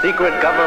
secret government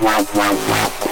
wow, wow, wow.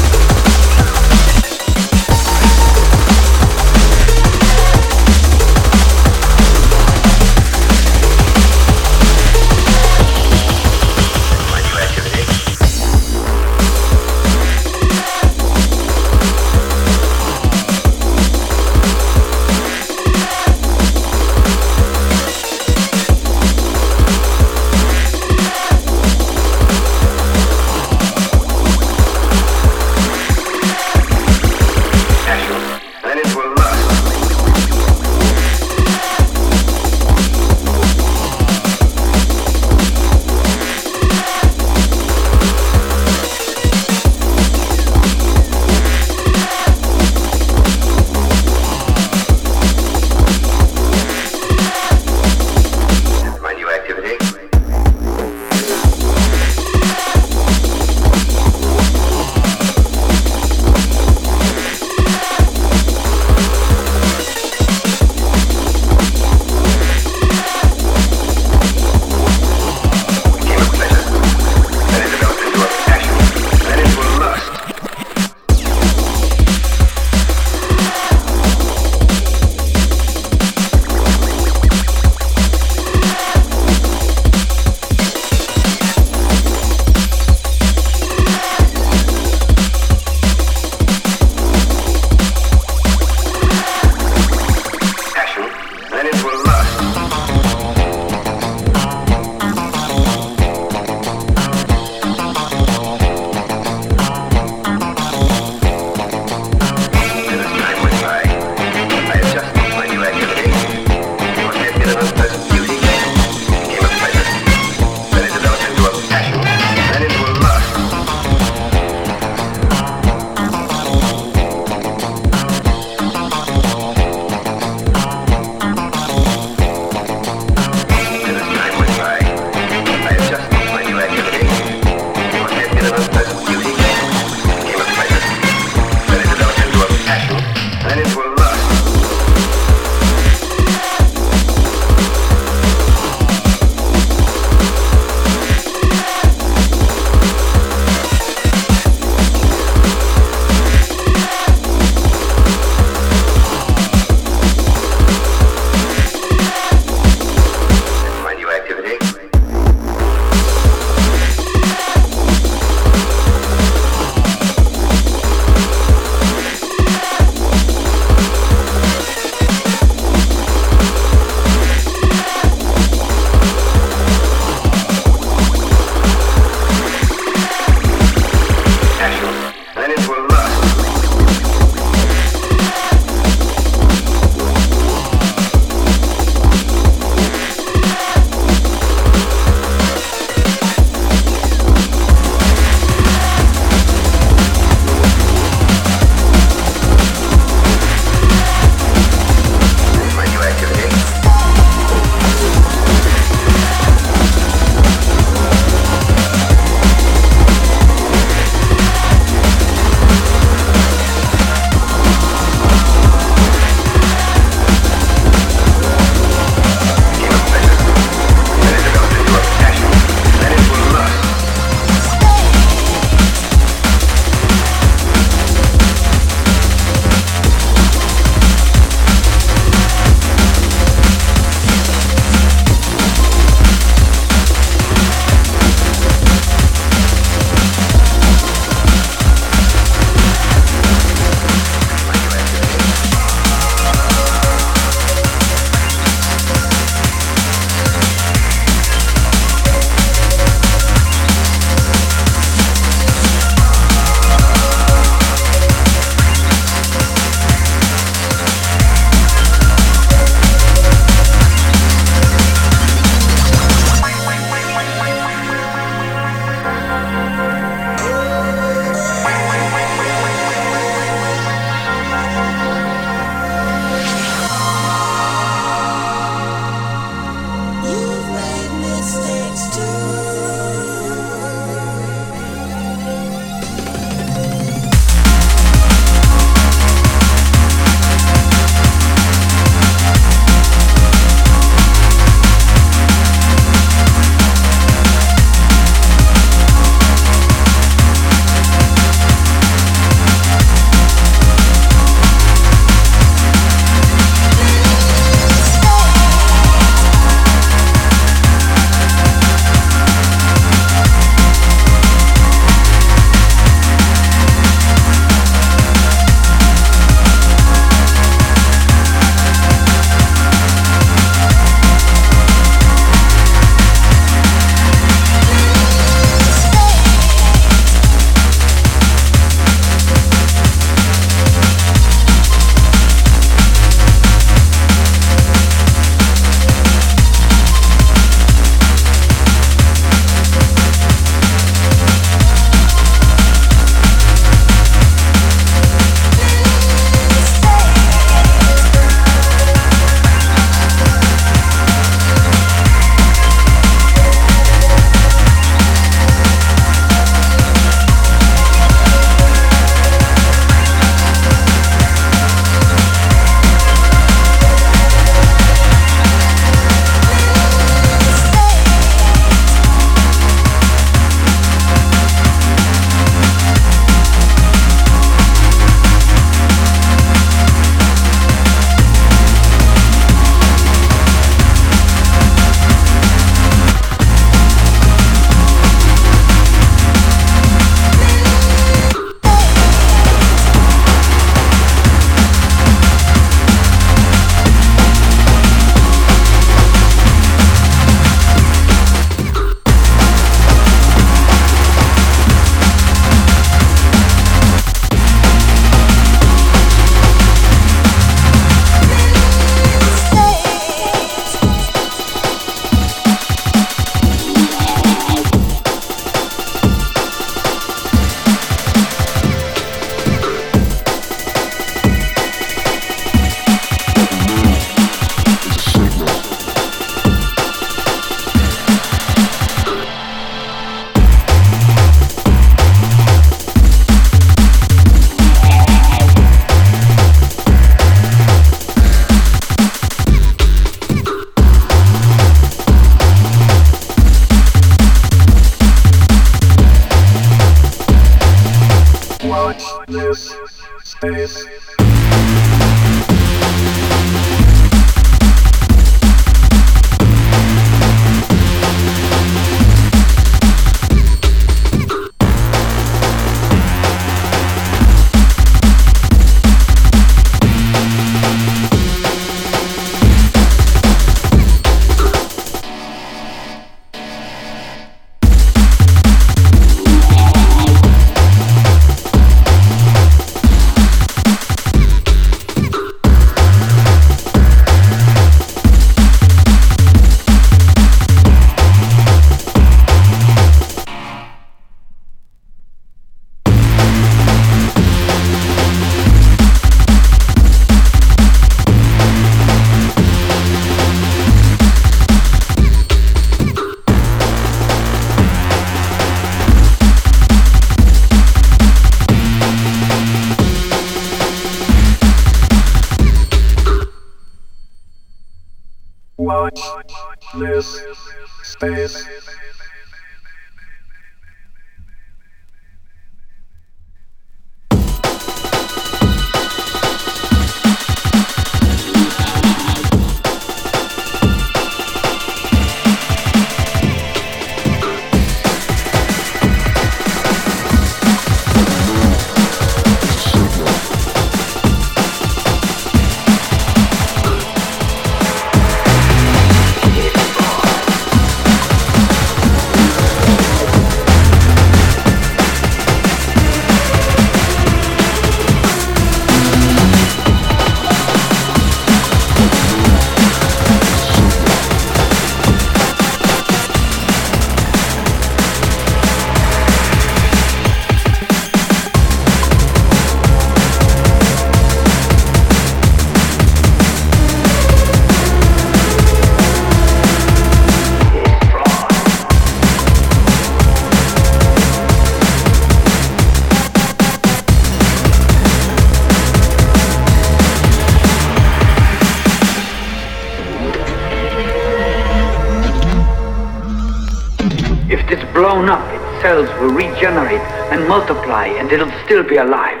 Multiply and it'll still be alive.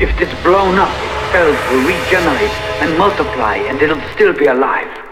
If it's blown up, cells will regenerate and multiply and it'll still be alive.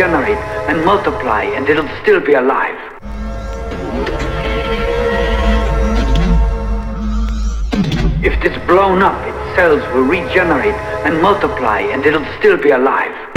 And multiply and it'll still be alive. If it's blown up, its cells will regenerate and multiply and it'll still be alive.